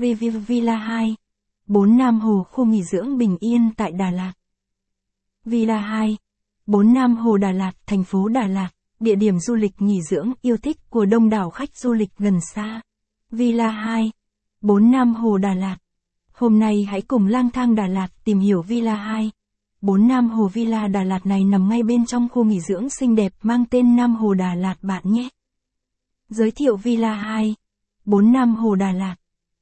Review Villa 2. 4 Nam Hồ khu nghỉ dưỡng bình yên tại Đà Lạt. Villa 2. 4 Nam Hồ Đà Lạt, thành phố Đà Lạt, địa điểm du lịch nghỉ dưỡng yêu thích của đông đảo khách du lịch gần xa. Villa 2. 4 Nam Hồ Đà Lạt. Hôm nay hãy cùng lang thang Đà Lạt tìm hiểu Villa 2. 4 Nam Hồ Villa Đà Lạt này nằm ngay bên trong khu nghỉ dưỡng xinh đẹp mang tên Nam Hồ Đà Lạt bạn nhé. Giới thiệu Villa 2. 4 Nam Hồ Đà Lạt.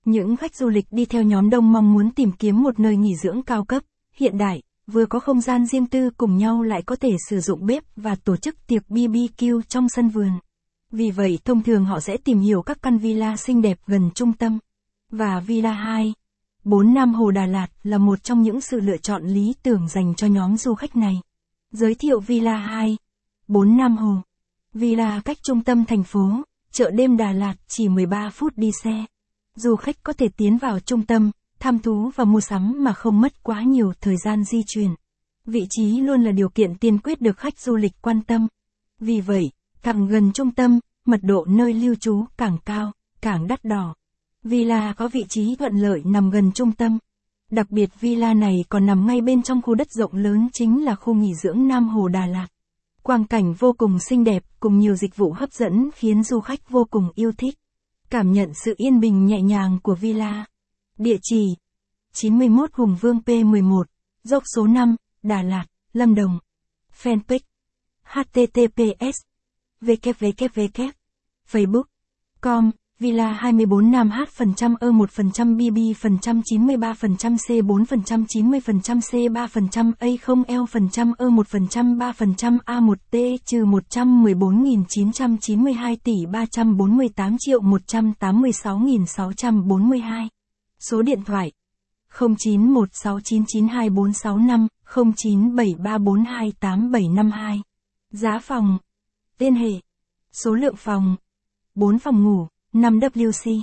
Những khách du lịch đi theo nhóm đông mong muốn tìm kiếm một nơi nghỉ dưỡng cao cấp, hiện đại, vừa có không gian riêng tư cùng nhau lại có thể sử dụng bếp và tổ chức tiệc BBQ trong sân vườn. Vì vậy thông thường họ sẽ tìm hiểu các căn villa xinh đẹp gần trung tâm. Và Villa 2, 4 Nam Hồ Đà Lạt là một trong những sự lựa chọn lý tưởng dành cho nhóm du khách này. Giới thiệu Villa 2, 4 Nam Hồ. Villa cách trung tâm thành phố, chợ đêm Đà Lạt chỉ 13 phút đi xe. Du khách có thể tiến vào trung tâm, tham thú và mua sắm mà không mất quá nhiều thời gian di chuyển. Vị trí luôn là điều kiện tiên quyết được khách du lịch quan tâm. Vì vậy, càng gần trung tâm, mật độ nơi lưu trú càng cao, càng đắt đỏ. Villa có vị trí thuận lợi nằm gần trung tâm. Đặc biệt villa này còn nằm ngay bên trong khu đất rộng lớn chính là khu nghỉ dưỡng Nam Hồ Đà Lạt. Quang cảnh vô cùng xinh đẹp cùng nhiều dịch vụ hấp dẫn khiến du khách vô cùng yêu thích. Cảm nhận sự yên bình nhẹ nhàng của villa. Địa chỉ 91 Hùng Vương P11, dốc số 5, Đà Lạt, Lâm Đồng. Fanpage https www facebook com Villa 24 Nam H phần trăm E 1 phần trăm BB phần trăm 93 phần trăm C 4 phần trăm 90 phần trăm C 3 phần trăm A 0 L phần trăm E 1 phần trăm 3 phần trăm A 1 T trừ 114.992 tỷ 348 triệu 186.642. Số điện thoại 0916992465 0973428752. Giá phòng. Liên hệ. Số lượng phòng. 4 phòng ngủ. 5 WC.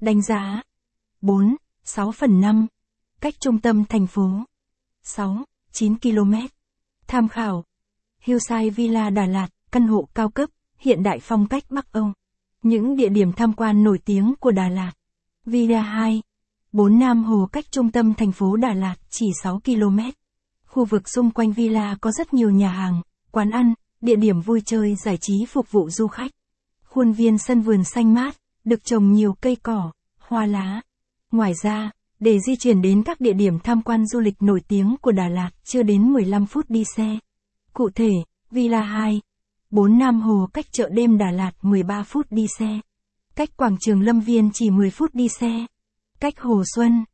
Đánh giá. 4, 6 phần 5. Cách trung tâm thành phố. 6, 9 km. Tham khảo. Hillside Villa Đà Lạt, căn hộ cao cấp, hiện đại phong cách Bắc Âu. Những địa điểm tham quan nổi tiếng của Đà Lạt. Villa 2. 4 Nam Hồ cách trung tâm thành phố Đà Lạt chỉ 6 km. Khu vực xung quanh villa có rất nhiều nhà hàng, quán ăn, địa điểm vui chơi giải trí phục vụ du khách. Khuôn viên sân vườn xanh mát, được trồng nhiều cây cỏ, hoa lá. Ngoài ra, để di chuyển đến các địa điểm tham quan du lịch nổi tiếng của Đà Lạt chưa đến 15 phút đi xe. Cụ thể, Villa 2, 4 Nam Hồ cách chợ đêm Đà Lạt 13 phút đi xe. Cách quảng trường Lâm Viên chỉ 10 phút đi xe. Cách Hồ Xuân,